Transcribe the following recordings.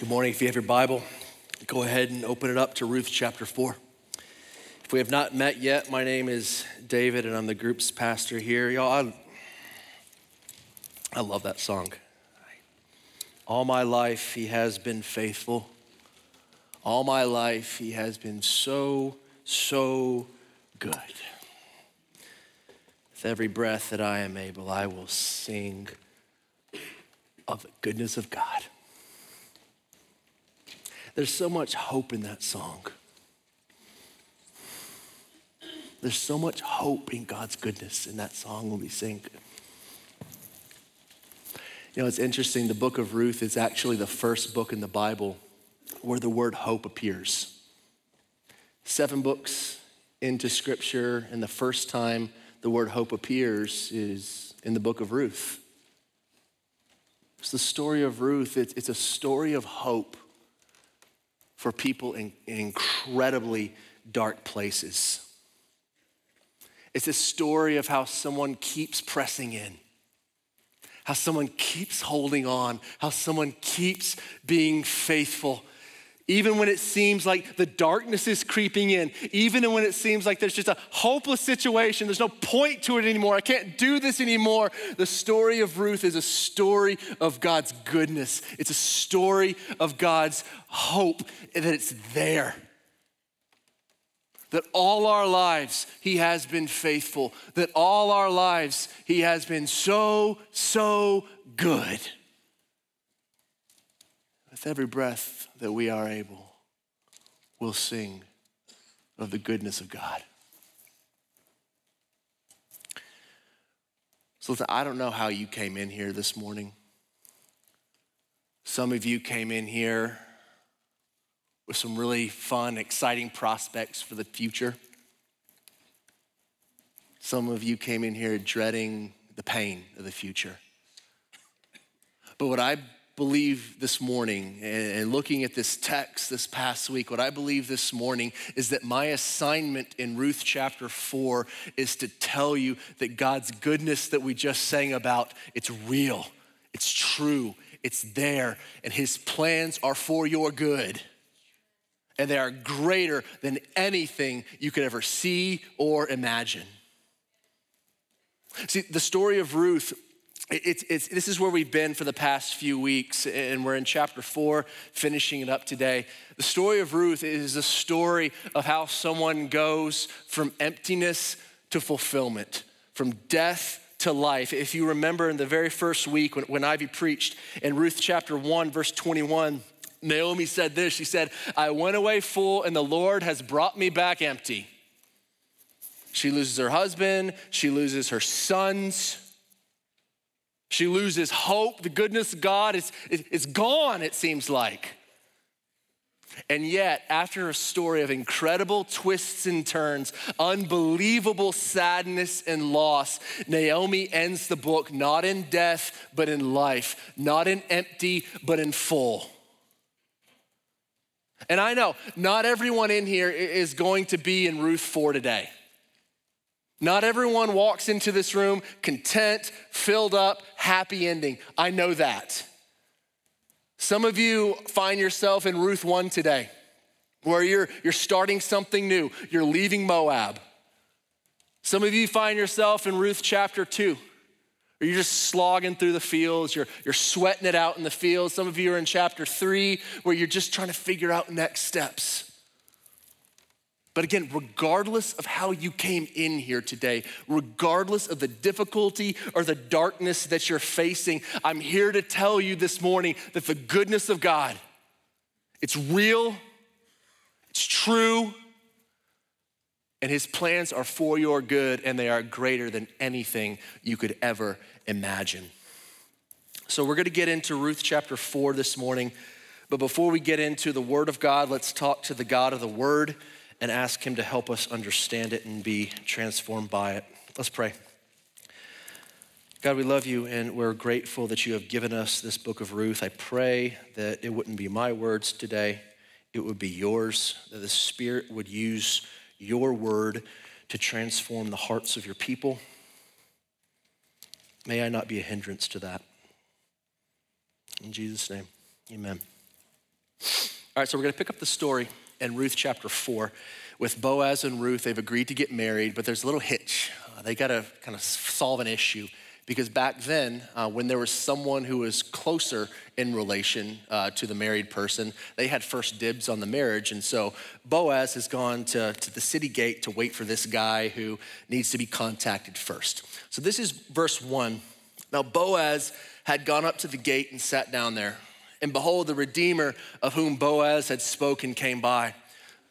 Good morning. If you have your Bible, go ahead and open it up to Ruth chapter 4. If we have not met yet, my name is David and I'm the group's pastor here. Y'all, I, I love that song. All my life, he has been faithful. All my life, he has been so, so good. With every breath that I am able, I will sing of the goodness of God. There's so much hope in that song. There's so much hope in God's goodness in that song when we sing. You know, it's interesting. The book of Ruth is actually the first book in the Bible where the word hope appears. Seven books into scripture, and the first time the word hope appears is in the book of Ruth. It's the story of Ruth, it's, it's a story of hope for people in, in incredibly dark places. It's a story of how someone keeps pressing in, how someone keeps holding on, how someone keeps being faithful. Even when it seems like the darkness is creeping in, even when it seems like there's just a hopeless situation, there's no point to it anymore, I can't do this anymore. The story of Ruth is a story of God's goodness, it's a story of God's hope that it's there. That all our lives He has been faithful, that all our lives He has been so, so good. With every breath that we are able, we'll sing of the goodness of God. So, listen, I don't know how you came in here this morning. Some of you came in here with some really fun, exciting prospects for the future. Some of you came in here dreading the pain of the future. But what I believe this morning, and looking at this text this past week, what I believe this morning is that my assignment in Ruth chapter 4 is to tell you that God's goodness that we just sang about, it's real, it's true, it's there, and his plans are for your good and they are greater than anything you could ever see or imagine. See, the story of Ruth, it's, it's, this is where we've been for the past few weeks, and we're in chapter four, finishing it up today. The story of Ruth is a story of how someone goes from emptiness to fulfillment, from death to life. If you remember in the very first week when, when Ivy preached in Ruth chapter 1, verse 21, Naomi said this She said, I went away full, and the Lord has brought me back empty. She loses her husband, she loses her sons. She loses hope. The goodness of God is, is gone, it seems like. And yet, after a story of incredible twists and turns, unbelievable sadness and loss, Naomi ends the book not in death, but in life, not in empty, but in full. And I know not everyone in here is going to be in Ruth 4 today. Not everyone walks into this room content, filled up, happy ending. I know that. Some of you find yourself in Ruth 1 today, where you're, you're starting something new, you're leaving Moab. Some of you find yourself in Ruth chapter 2 or you're just slogging through the fields, you're, you're sweating it out in the fields. Some of you are in chapter three where you're just trying to figure out next steps. But again, regardless of how you came in here today, regardless of the difficulty or the darkness that you're facing, I'm here to tell you this morning that the goodness of God, it's real, it's true, and his plans are for your good and they are greater than anything you could ever imagine. So we're going to get into Ruth chapter 4 this morning. But before we get into the word of God, let's talk to the God of the word and ask him to help us understand it and be transformed by it. Let's pray. God, we love you and we're grateful that you have given us this book of Ruth. I pray that it wouldn't be my words today, it would be yours, that the Spirit would use your word to transform the hearts of your people. May I not be a hindrance to that. In Jesus' name, amen. All right, so we're going to pick up the story in Ruth chapter 4 with Boaz and Ruth. They've agreed to get married, but there's a little hitch. Uh, they got to kind of solve an issue because back then, uh, when there was someone who was closer in relation uh, to the married person, they had first dibs on the marriage. And so Boaz has gone to, to the city gate to wait for this guy who needs to be contacted first. So this is verse one. Now, Boaz had gone up to the gate and sat down there. And behold, the Redeemer of whom Boaz had spoken came by.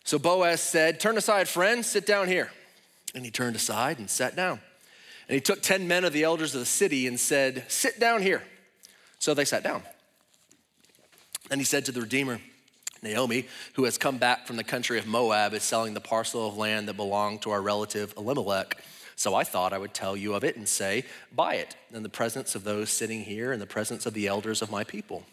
So Boaz said, Turn aside, friend, sit down here. And he turned aside and sat down. And he took 10 men of the elders of the city and said, Sit down here. So they sat down. And he said to the Redeemer, Naomi, who has come back from the country of Moab, is selling the parcel of land that belonged to our relative Elimelech. So I thought I would tell you of it and say, Buy it in the presence of those sitting here, in the presence of the elders of my people.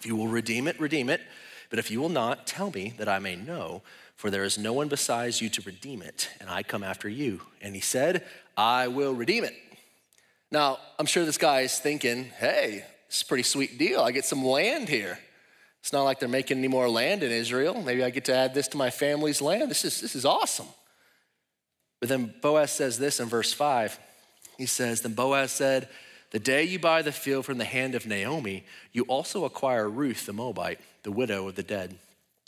If you will redeem it, redeem it. But if you will not, tell me that I may know, for there is no one besides you to redeem it, and I come after you. And he said, I will redeem it. Now, I'm sure this guy is thinking, hey, it's a pretty sweet deal. I get some land here. It's not like they're making any more land in Israel. Maybe I get to add this to my family's land. This is, this is awesome. But then Boaz says this in verse 5. He says, Then Boaz said, The day you buy the field from the hand of Naomi, you also acquire Ruth the Moabite, the widow of the dead,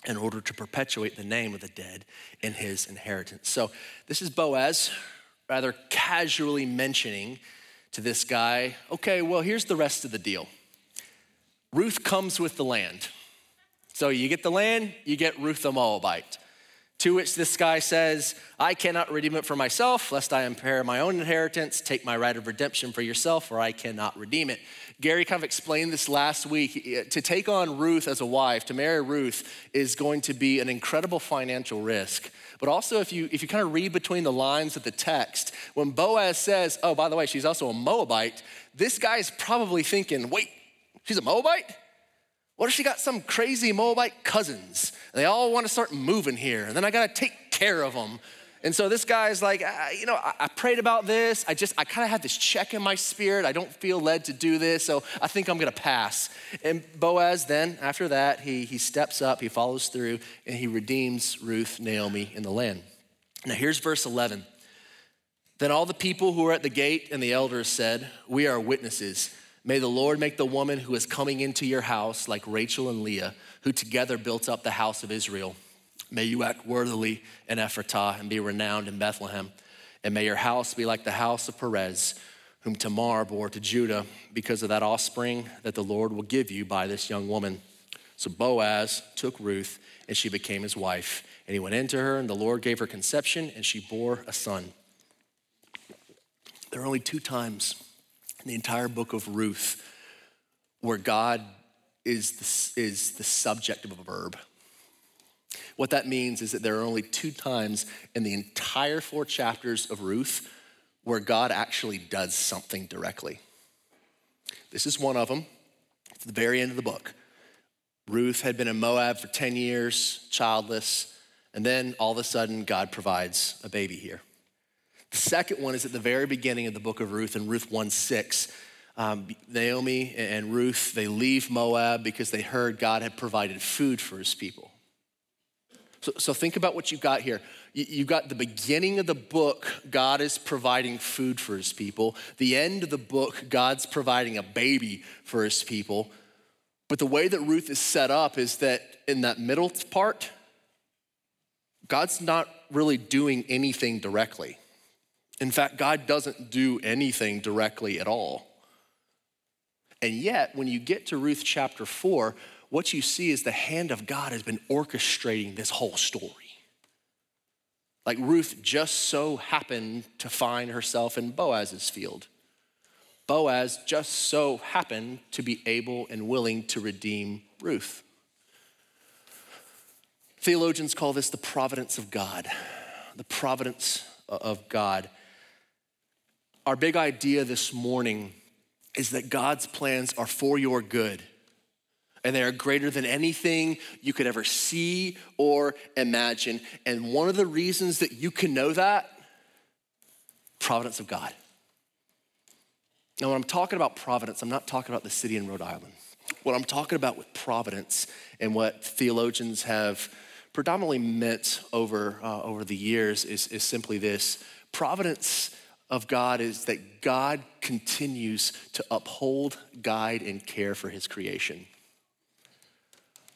in order to perpetuate the name of the dead in his inheritance. So this is Boaz rather casually mentioning to this guy, okay, well, here's the rest of the deal. Ruth comes with the land. So you get the land, you get Ruth the Moabite. To which this guy says, I cannot redeem it for myself, lest I impair my own inheritance. Take my right of redemption for yourself, or I cannot redeem it. Gary kind of explained this last week. Uh, to take on Ruth as a wife, to marry Ruth, is going to be an incredible financial risk. But also, if you, if you kind of read between the lines of the text, when Boaz says, oh, by the way, she's also a Moabite, this guy's probably thinking, wait, she's a Moabite? What if she got some crazy Moabite cousins? They all want to start moving here, and then I got to take care of them. And so this guy's like, you know, I, I, prayed about this. I just, I kind of had this check in my spirit. I don't feel led to do this, so I think I'm gonna pass. And Boaz then, after that, he, he steps up, he follows through, and he redeems Ruth, Naomi, in the land. Now here's verse 11. Then all the people who were at the gate and the elders said, We are witnesses. May the Lord make the woman who is coming into your house like Rachel and Leah, who together built up the house of Israel. May you act worthily in Ephratah and be renowned in Bethlehem. And may your house be like the house of Perez, whom Tamar bore to Judah, because of that offspring that the Lord will give you by this young woman. So Boaz took Ruth, and she became his wife. And he went into her, and the Lord gave her conception, and she bore a son. There are only two times in the entire book of Ruth where God is the, is the subject of a verb. What that means is that there are only two times in the entire four chapters of Ruth where God actually does something directly. This is one of them. It's the very end of the book. Ruth had been in Moab for 10 years, childless, and then all of a sudden, God provides a baby here. The second one is at the very beginning of the book of Ruth in Ruth 1 6. Um, Naomi and Ruth, they leave Moab because they heard God had provided food for his people. So, so think about what you've got here. You've got the beginning of the book, God is providing food for his people. The end of the book, God's providing a baby for his people. But the way that Ruth is set up is that in that middle part, God's not really doing anything directly. In fact, God doesn't do anything directly at all. And yet, when you get to Ruth chapter 4, what you see is the hand of God has been orchestrating this whole story. Like Ruth just so happened to find herself in Boaz's field. Boaz just so happened to be able and willing to redeem Ruth. Theologians call this the providence of God. The providence of God. Our big idea this morning is that God's plans are for your good and they are greater than anything you could ever see or imagine. And one of the reasons that you can know that, providence of God. Now, when I'm talking about providence, I'm not talking about the city in Rhode Island. What I'm talking about with providence and what theologians have predominantly meant over, uh, over the years is, is simply this providence of God is that God continues to uphold, guide, and care for his creation.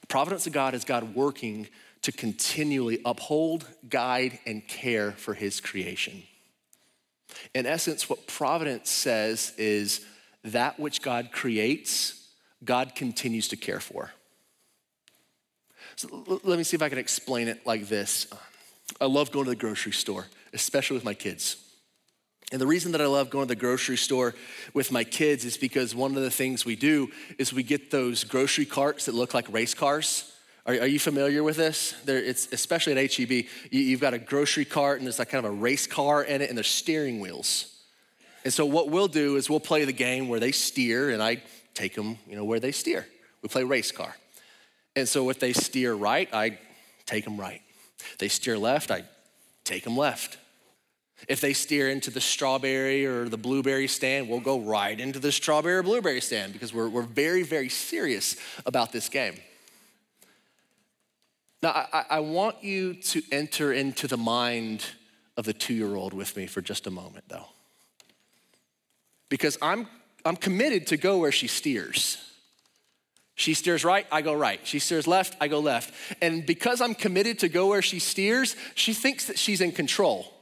The providence of God is God working to continually uphold, guide, and care for his creation. In essence, what providence says is that which God creates, God continues to care for. So let me see if I can explain it like this. I love going to the grocery store, especially with my kids. And the reason that I love going to the grocery store with my kids is because one of the things we do is we get those grocery carts that look like race cars. Are, are you familiar with this? There, it's especially at HEB. You, have got a grocery cart and there's like kind of a race car in it, and there's steering wheels. And so what we'll do is we'll play the game where they steer, and I take them, you know, where they steer. We play race car. And so if they steer right, I take them right. They steer left, I take them left. If they steer into the strawberry or the blueberry stand, we'll go right into the strawberry or blueberry stand because we're, we're very, very serious about this game. Now, I, I want you to enter into the mind of the two year old with me for just a moment, though. Because I'm, I'm committed to go where she steers. She steers right, I go right. She steers left, I go left. And because I'm committed to go where she steers, she thinks that she's in control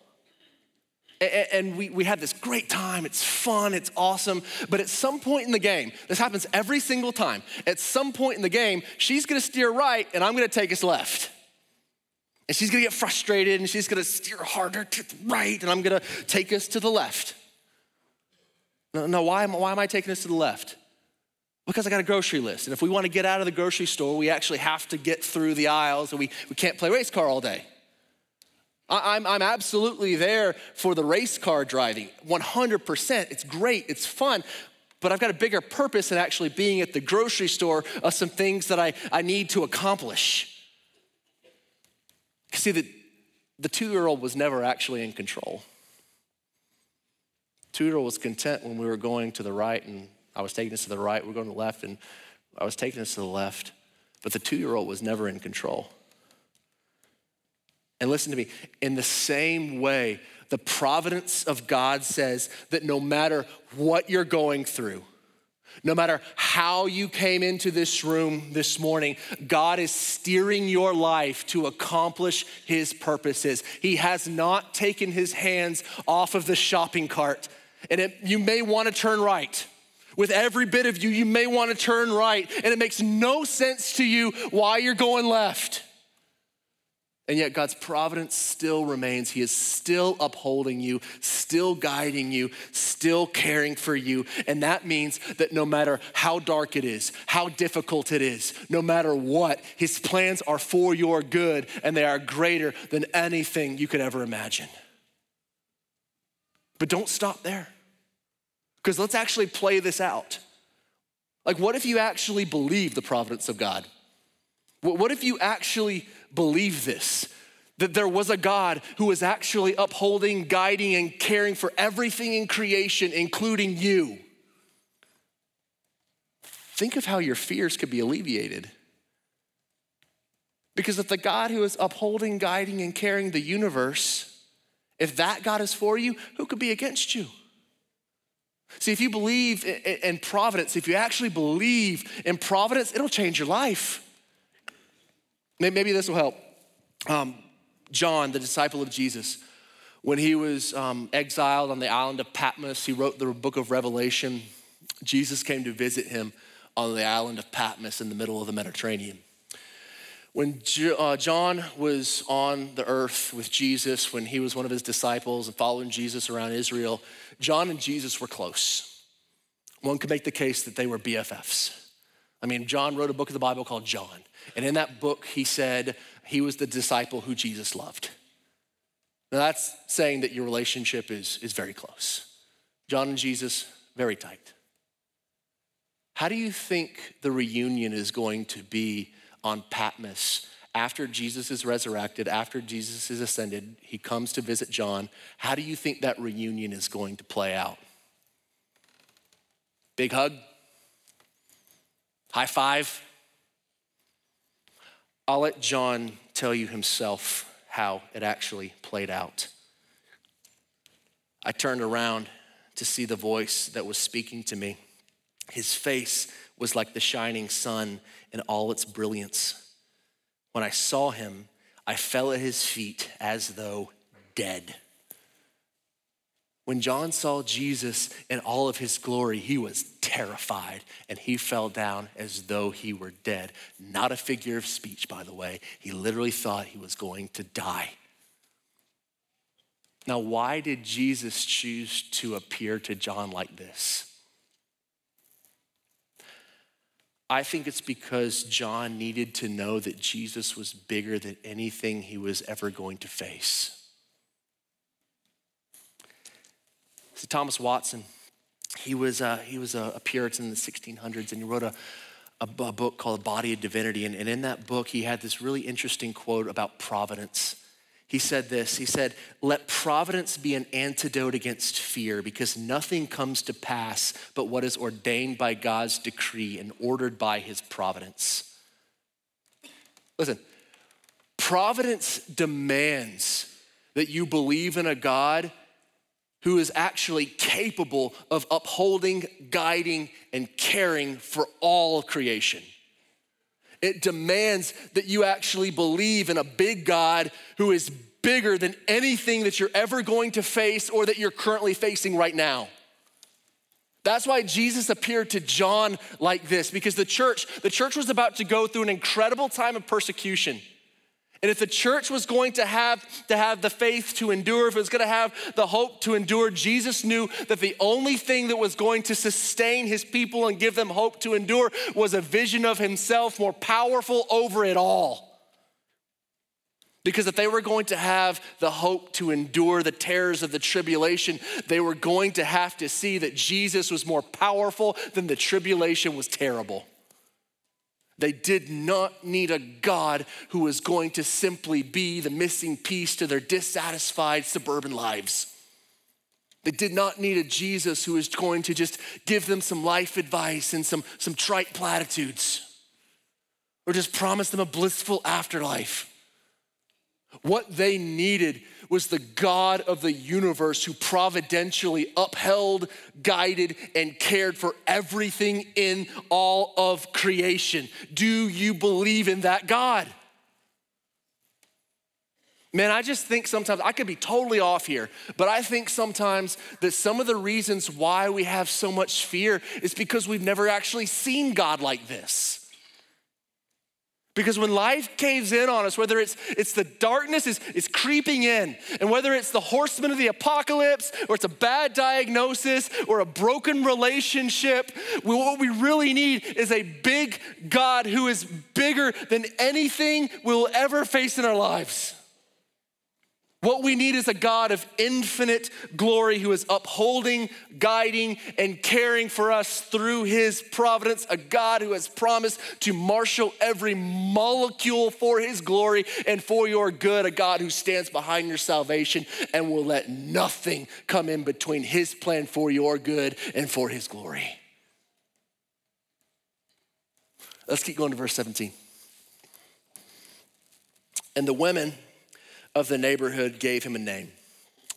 and we, we had this great time. It's fun, it's awesome. But at some point in the game, this happens every single time. At some point in the game, she's gonna steer right and I'm gonna take us left. And she's gonna get frustrated and she's gonna steer harder to the right and I'm gonna take us to the left. Now, why am, why am I taking us to the left? Because I got a grocery list. And if we wanna get out of the grocery store, we actually have to get through the aisles and we, we can't play race car all day. I'm, I'm absolutely there for the race car driving, 100%. It's great, it's fun, but I've got a bigger purpose in actually being at the grocery store of some things that I, I need to accomplish. See, the, the two year old was never actually in control. Two year old was content when we were going to the right and I was taking us to the right, We're going to the left, and I was taking us to the left. But the two year old was never in control. And listen to me, in the same way, the providence of God says that no matter what you're going through, no matter how you came into this room this morning, God is steering your life to accomplish His purposes. He has not taken His hands off of the shopping cart. And it, you may want to turn right. With every bit of you, you may want to turn right. And it makes no sense to you why you're going left. And yet, God's providence still remains. He is still upholding you, still guiding you, still caring for you. And that means that no matter how dark it is, how difficult it is, no matter what, His plans are for your good and they are greater than anything you could ever imagine. But don't stop there, because let's actually play this out. Like, what if you actually believe the providence of God? What if you actually believe this? That there was a God who was actually upholding, guiding, and caring for everything in creation, including you. Think of how your fears could be alleviated. Because if the God who is upholding, guiding, and caring the universe, if that God is for you, who could be against you? See, if you believe in providence, if you actually believe in providence, it'll change your life. Maybe this will help. Um, John, the disciple of Jesus, when he was um, exiled on the island of Patmos, he wrote the book of Revelation. Jesus came to visit him on the island of Patmos in the middle of the Mediterranean. When uh, John was on the earth with Jesus, when he was one of his disciples and following Jesus around Israel, John and Jesus were close. One could make the case that they were BFFs. I mean, John wrote a book of the Bible called John. And in that book, he said he was the disciple who Jesus loved. Now, that's saying that your relationship is, is very close. John and Jesus, very tight. How do you think the reunion is going to be on Patmos after Jesus is resurrected, after Jesus is ascended? He comes to visit John. How do you think that reunion is going to play out? Big hug? High five. I'll let John tell you himself how it actually played out. I turned around to see the voice that was speaking to me. His face was like the shining sun in all its brilliance. When I saw him, I fell at his feet as though dead. When John saw Jesus in all of his glory, he was terrified and he fell down as though he were dead. Not a figure of speech, by the way. He literally thought he was going to die. Now, why did Jesus choose to appear to John like this? I think it's because John needed to know that Jesus was bigger than anything he was ever going to face. So Thomas Watson, he was, uh, he was a, a, Puritan in the 1600s, and he wrote a, a, a book called The Body of Divinity. And, and in that book, he had this really interesting quote about providence he said this He said, Let providence be an antidote against fear, because nothing comes to pass but what is ordained by God's decree and ordered by his providence. Listen, providence demands that you believe in a God who is actually capable of upholding, guiding, and caring for all creation. It demands that you actually believe in a big God who is bigger than anything that you're ever going to face or that you're currently facing right now. That's why Jesus appeared to John like this because the church, the church was about to go through an incredible time of persecution. And if the church was going to have to have the faith to endure, if it was going to have the hope to endure, Jesus knew that the only thing that was going to sustain his people and give them hope to endure was a vision of himself more powerful over it all. Because if they were going to have the hope to endure the terrors of the tribulation, they were going to have to see that Jesus was more powerful than the tribulation was terrible. They did not need a God who was going to simply be the missing piece to their dissatisfied suburban lives. They did not need a Jesus who was going to just give them some life advice and some, some trite platitudes or just promise them a blissful afterlife. What they needed was the God of the universe who providentially upheld, guided, and cared for everything in all of creation. Do you believe in that God? Man, I just think sometimes, I could be totally off here, but I think sometimes that some of the reasons why we have so much fear is because we've never actually seen God like this. Because when life caves in on us, whether it's, it's the darkness is, is creeping in, and whether it's the horsemen of the apocalypse, or it's a bad diagnosis, or a broken relationship, we, what we really need is a big God who is bigger than anything we'll ever face in our lives. What we need is a God of infinite glory who is upholding, guiding, and caring for us through his providence, a God who has promised to marshal every molecule for his glory and for your good, a God who stands behind your salvation and will let nothing come in between his plan for your good and for his glory. Let's keep going to verse 17. And the women, of the neighborhood gave him a name,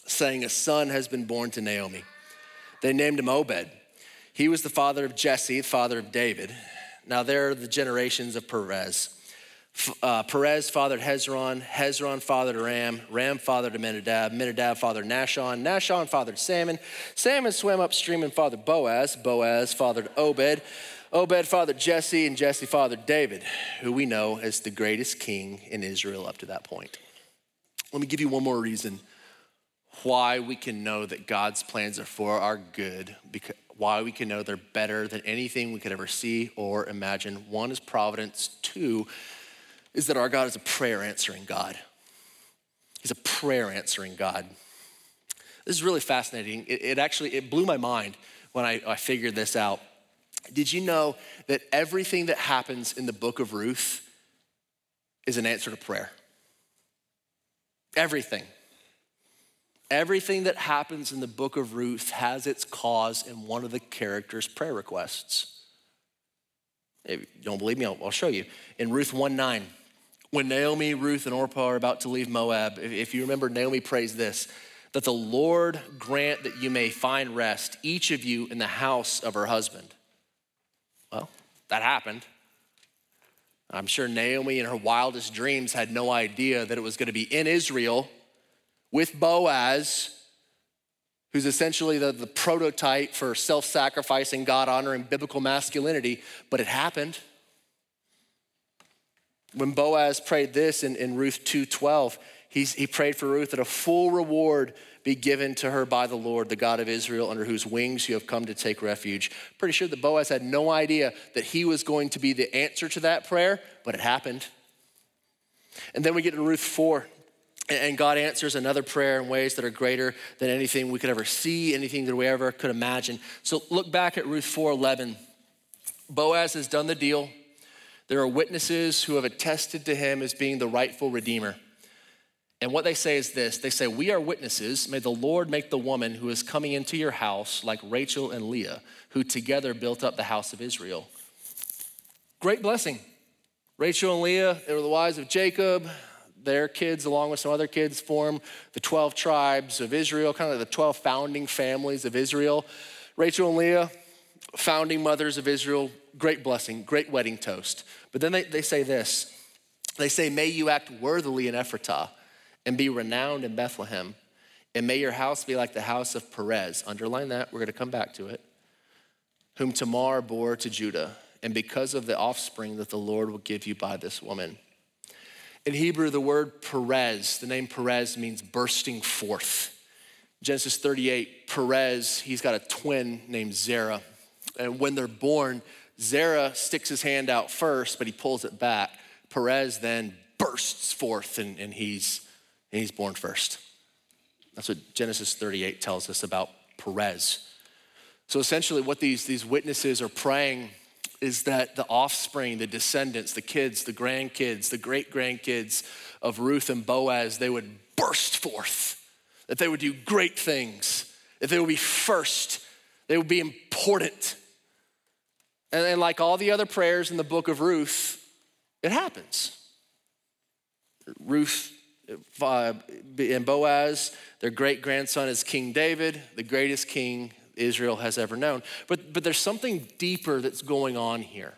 saying, A son has been born to Naomi. They named him Obed. He was the father of Jesse, the father of David. Now, there are the generations of Perez. Uh, Perez fathered Hezron, Hezron fathered Ram, Ram fathered Amminadab, Amminadab fathered Nahshon, Nahshon fathered Salmon, Salmon swam upstream and fathered Boaz, Boaz fathered Obed, Obed fathered Jesse, and Jesse fathered David, who we know as the greatest king in Israel up to that point. Let me give you one more reason why we can know that God's plans are for our good, why we can know they're better than anything we could ever see or imagine. One is providence, two is that our God is a prayer answering God. He's a prayer answering God. This is really fascinating. It, it actually it blew my mind when I, I figured this out. Did you know that everything that happens in the book of Ruth is an answer to prayer? Everything. Everything that happens in the book of Ruth has its cause in one of the characters' prayer requests. If you don't believe me, I'll, show you. In Ruth 1 9, when Naomi, Ruth, and Orpah are about to leave Moab, if you remember, Naomi prays this that the Lord grant that you may find rest, each of you in the house of her husband. Well, that happened. I'm sure Naomi, in her wildest dreams, had no idea that it was going to be in Israel with Boaz, who's essentially the, the prototype for self sacrificing, God honoring biblical masculinity, but it happened. When Boaz prayed this in, in Ruth 2:12, he prayed for Ruth that a full reward be given to her by the Lord, the God of Israel, under whose wings you have come to take refuge. Pretty sure that Boaz had no idea that he was going to be the answer to that prayer, but it happened. And then we get to Ruth 4, and God answers another prayer in ways that are greater than anything we could ever see, anything that we ever could imagine. So look back at Ruth 4:11. Boaz has done the deal. There are witnesses who have attested to him as being the rightful redeemer. And what they say is this they say, We are witnesses. May the Lord make the woman who is coming into your house like Rachel and Leah, who together built up the house of Israel. Great blessing. Rachel and Leah, they were the wives of Jacob their kids, along with some other kids, form the 12 tribes of Israel, kind of the 12 founding families of Israel. Rachel and Leah, founding mothers of Israel, great blessing, great wedding toast. But then they, they say this they say, May you act worthily in Ephratah and be renowned in Bethlehem. And may your house be like the house of Perez. Underline that, we're going to come back to it. Whom Tamar bore to Judah, and because of the offspring that the Lord will give you by this woman. In Hebrew, the word Perez, the name Perez means bursting forth. Genesis 38, Perez, he's got a twin named Zerah. And when they're born, Zerah sticks his hand out first, but he pulls it back. Perez then bursts forth and, and, he's, and he's born first. That's what Genesis 38 tells us about Perez. So essentially, what these, these witnesses are praying is that the offspring, the descendants, the kids, the grandkids, the great grandkids of Ruth and Boaz, they would burst forth, that they would do great things, that they would be first, they would be important. And, and like all the other prayers in the book of Ruth, it happens. Ruth uh, and Boaz, their great grandson is King David, the greatest king Israel has ever known. But, but there's something deeper that's going on here.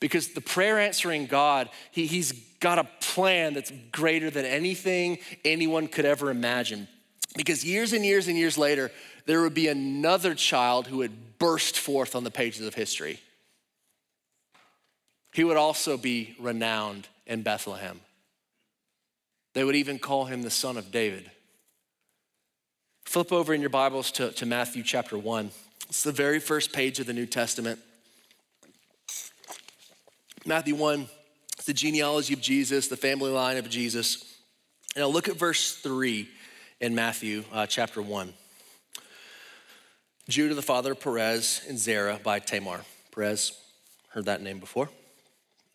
Because the prayer answering God, he, He's got a plan that's greater than anything anyone could ever imagine. Because years and years and years later, there would be another child who would burst forth on the pages of history. He would also be renowned in Bethlehem. They would even call him the son of David. Flip over in your Bibles to, to Matthew chapter 1. It's the very first page of the New Testament. Matthew 1, it's the genealogy of Jesus, the family line of Jesus. I'll look at verse 3 in Matthew uh, chapter 1. Judah, the father of Perez, and Zerah by Tamar. Perez, heard that name before.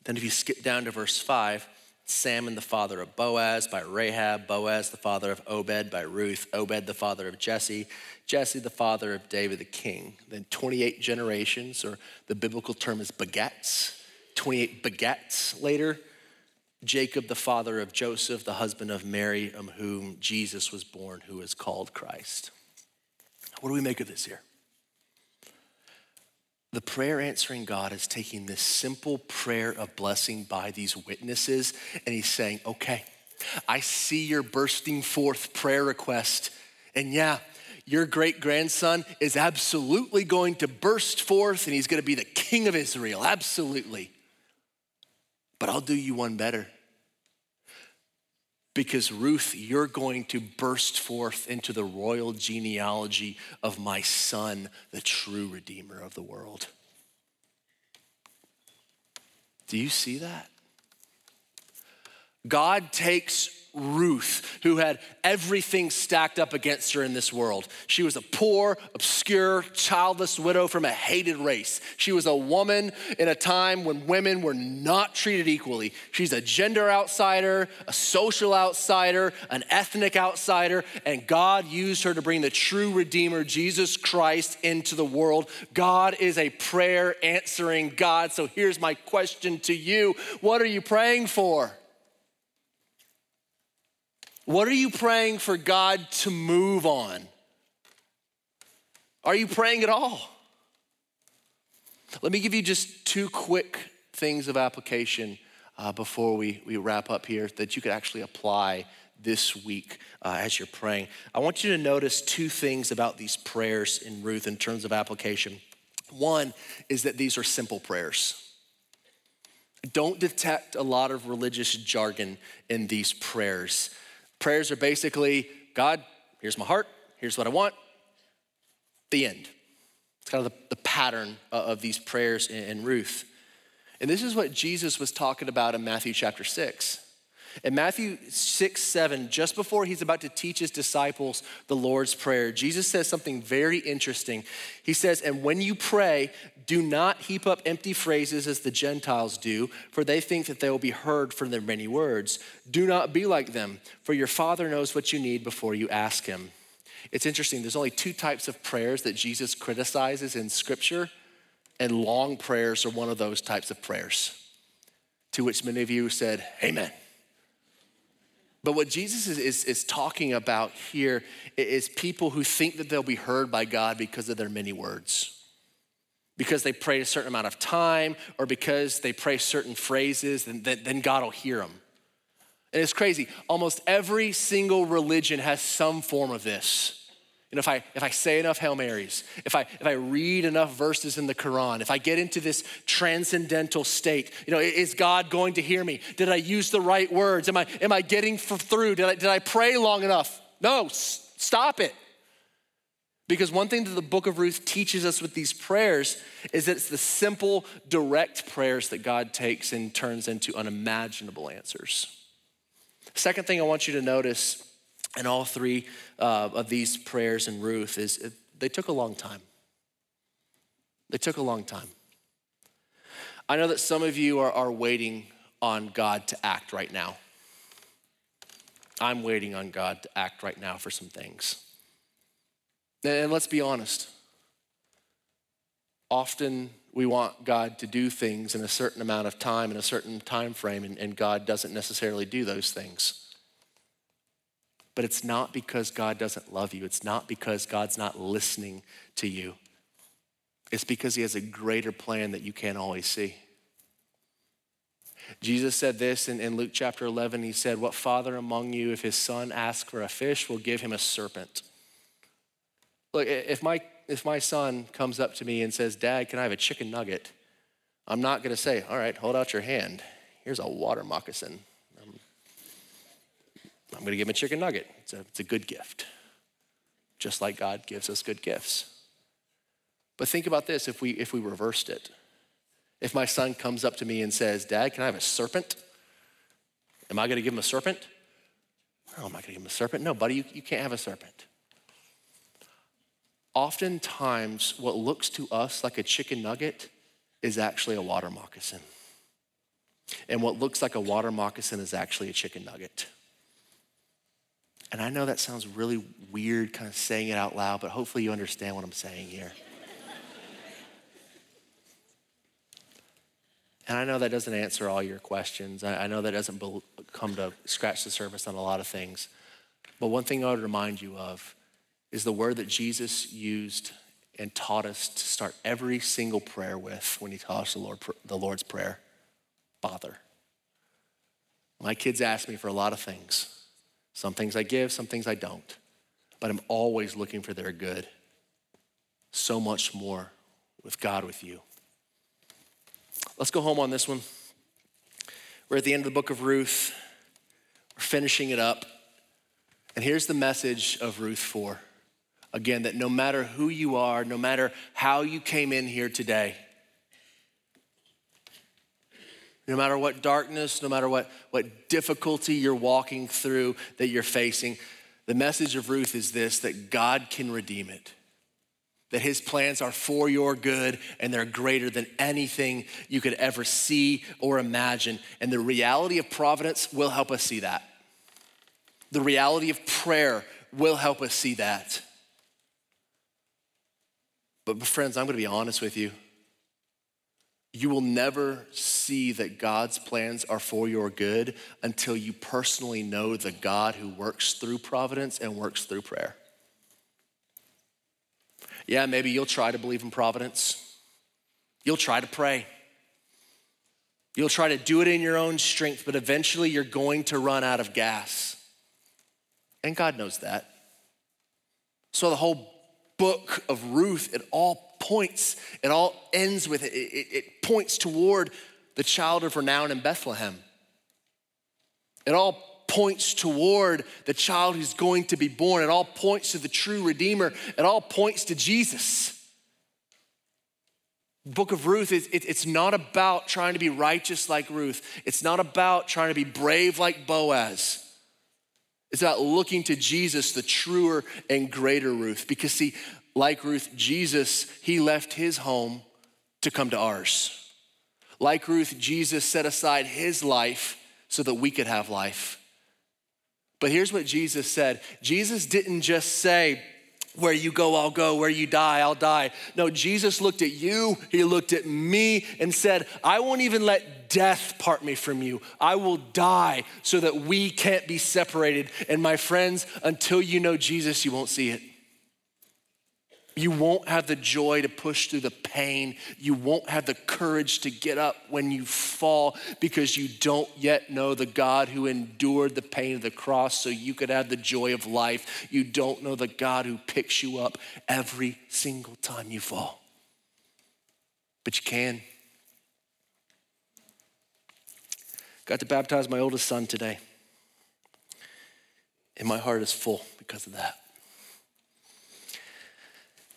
Then if you skip down to verse 5, Salmon, the father of Boaz, by Rahab, Boaz, the father of Obed, by Ruth, Obed, the father of Jesse, Jesse, the father of David the king. Then 28 generations, or the biblical term is begets, 28 begets later. Jacob, the father of Joseph, the husband of Mary, of whom Jesus was born, who is called Christ. What do we make of this here? The prayer answering God is taking this simple prayer of blessing by these witnesses, and He's saying, Okay, I see your bursting forth prayer request. And yeah, your great grandson is absolutely going to burst forth and he's going to be the king of Israel. Absolutely. But I'll do you one better. Because, Ruth, you're going to burst forth into the royal genealogy of my son, the true Redeemer of the world. Do you see that? God takes Ruth, who had everything stacked up against her in this world. She was a poor, obscure, childless widow from a hated race. She was a woman in a time when women were not treated equally. She's a gender outsider, a social outsider, an ethnic outsider, and God used her to bring the true Redeemer, Jesus Christ, into the world. God is a prayer answering God. So here's my question to you What are you praying for? What are you praying for God to move on? Are you praying at all? Let me give you just two quick things of application uh, before we, we wrap up here that you could actually apply this week uh, as you're praying. I want you to notice two things about these prayers in Ruth in terms of application. One is that these are simple prayers. Don't detect a lot of religious jargon in these prayers. Prayers are basically God, here's my heart, here's what I want, the end. It's kind of the, the pattern of these prayers in, in Ruth. And this is what Jesus was talking about in Matthew chapter 6. In Matthew 6, 7, just before he's about to teach his disciples the Lord's Prayer, Jesus says something very interesting. He says, And when you pray, do not heap up empty phrases as the Gentiles do, for they think that they will be heard for their many words. Do not be like them, for your Father knows what you need before you ask him. It's interesting, there's only two types of prayers that Jesus criticizes in Scripture, and long prayers are one of those types of prayers, to which many of you said, Amen. But what Jesus is, is, is, talking about here is people who think that they'll be heard by God because of their many words. Because they pray a certain amount of time, or because they pray certain phrases, then, then God will hear them. And it's crazy. Almost every single religion has some form of this. Know, if I if I say enough Hail Marys, if I if I read enough verses in the Quran, if I get into this transcendental state, you know, is God going to hear me? Did I use the right words? Am I am I getting through? Did I did I pray long enough? No, stop it. Because one thing that the book of Ruth teaches us with these prayers is that it's the simple, direct prayers that God takes and turns into unimaginable answers. Second thing I want you to notice in all three uh, of these prayers in Ruth is they took a long time. They took a long time. I know that some of you are, are waiting on God to act right now. I'm waiting on God to act right now for some things. And let's be honest. Often we want God to do things in a certain amount of time, in a certain time frame, and, and God doesn't necessarily do those things. But it's not because God doesn't love you. It's not because God's not listening to you. It's because he has a greater plan that you can't always see. Jesus said this in, in Luke chapter 11. He said, What father among you, if his son asks for a fish, will give him a serpent? Look, if my, if my son comes up to me and says, Dad, can I have a chicken nugget? I'm not going to say, All right, hold out your hand. Here's a water moccasin. I'm going to give him a chicken nugget. It's a, it's a good gift, just like God gives us good gifts. But think about this if we, if we reversed it. If my son comes up to me and says, Dad, can I have a serpent? Am I going to give him a serpent? No, am I going to give him a serpent? No, buddy, you, you can't have a serpent. Oftentimes, what looks to us like a chicken nugget is actually a water moccasin. And what looks like a water moccasin is actually a chicken nugget. And I know that sounds really weird, kind of saying it out loud, but hopefully you understand what I'm saying here. and I know that doesn't answer all your questions. I know that doesn't come to scratch the surface on a lot of things. But one thing I would remind you of is the word that Jesus used and taught us to start every single prayer with when he taught us the, Lord, the Lord's Prayer Father. My kids ask me for a lot of things. Some things I give, some things I don't. But I'm always looking for their good. So much more with God with you. Let's go home on this one. We're at the end of the book of Ruth. We're finishing it up. And here's the message of Ruth 4. Again, that no matter who you are, no matter how you came in here today, no matter what darkness, no matter what, what difficulty you're walking through that you're facing, the message of Ruth is this that God can redeem it. That his plans are for your good and they're greater than anything you could ever see or imagine. And the reality of providence will help us see that. The reality of prayer will help us see that. But, friends, I'm going to be honest with you. You will never see that God's plans are for your good until you personally know the God who works through providence and works through prayer. Yeah, maybe you'll try to believe in providence. You'll try to pray. You'll try to do it in your own strength, but eventually you're going to run out of gas. And God knows that. So the whole book of Ruth, it all points, it all ends with it. It, it points toward the child of renown in Bethlehem. It all points toward the child who's going to be born. It all points to the true Redeemer. It all points to Jesus. book of Ruth is it, it's not about trying to be righteous like Ruth. It's not about trying to be brave like Boaz. It's about looking to Jesus, the truer and greater Ruth. Because, see, like Ruth, Jesus, he left his home to come to ours. Like Ruth, Jesus set aside his life so that we could have life. But here's what Jesus said Jesus didn't just say, where you go, I'll go. Where you die, I'll die. No, Jesus looked at you, he looked at me, and said, I won't even let death part me from you. I will die so that we can't be separated. And my friends, until you know Jesus, you won't see it. You won't have the joy to push through the pain. You won't have the courage to get up when you fall because you don't yet know the God who endured the pain of the cross so you could have the joy of life. You don't know the God who picks you up every single time you fall. But you can. Got to baptize my oldest son today. And my heart is full because of that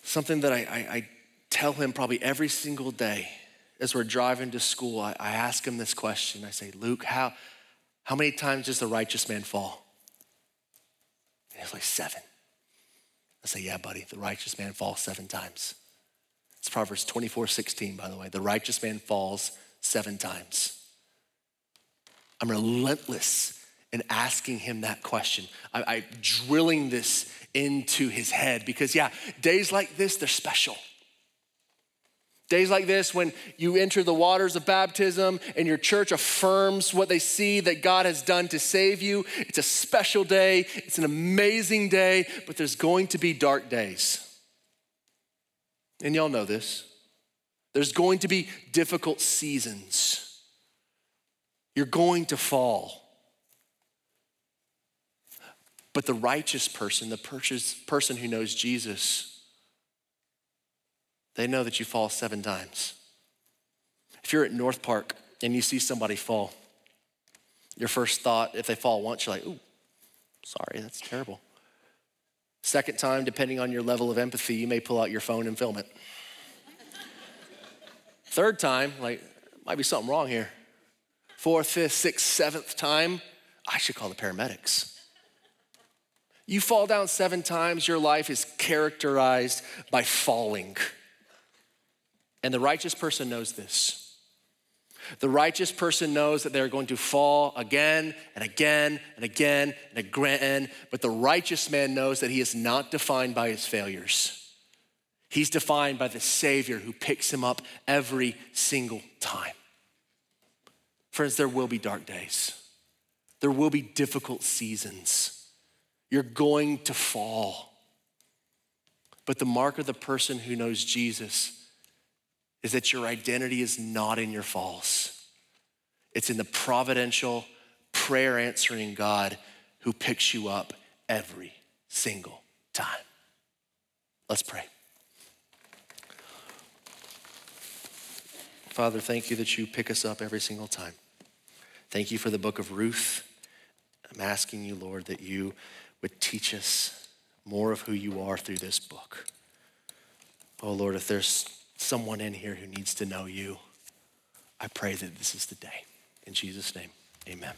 something that I, I, I tell him probably every single day as we're driving to school. I, I ask him this question. I say, Luke, how, how many times does the righteous man fall? And he's like, seven. I say, yeah, buddy, the righteous man falls seven times. It's Proverbs 24, 16, by the way. The righteous man falls seven times. I'm relentless in asking him that question. I, am drilling this into his head because, yeah, days like this, they're special. Days like this, when you enter the waters of baptism and your church affirms what they see that God has done to save you, it's a special day. It's an amazing day, but there's going to be dark days. And y'all know this. There's going to be difficult seasons. You're going to fall. But the righteous person, the person who knows Jesus, they know that you fall seven times. If you're at North Park and you see somebody fall, your first thought, if they fall once, you're like, ooh, sorry, that's terrible. Second time, depending on your level of empathy, you may pull out your phone and film it. Third time, like, might be something wrong here. Fourth, fifth, sixth, seventh time, I should call the paramedics. You fall down seven times, your life is characterized by falling. And the righteous person knows this. The righteous person knows that they're going to fall again and again and again and again, but the righteous man knows that he is not defined by his failures. He's defined by the Savior who picks him up every single time. Friends, there will be dark days, there will be difficult seasons. You're going to fall. But the mark of the person who knows Jesus is that your identity is not in your falls. It's in the providential, prayer answering God who picks you up every single time. Let's pray. Father, thank you that you pick us up every single time. Thank you for the book of Ruth. I'm asking you, Lord, that you would teach us more of who you are through this book. Oh Lord, if there's someone in here who needs to know you, I pray that this is the day. In Jesus' name, amen.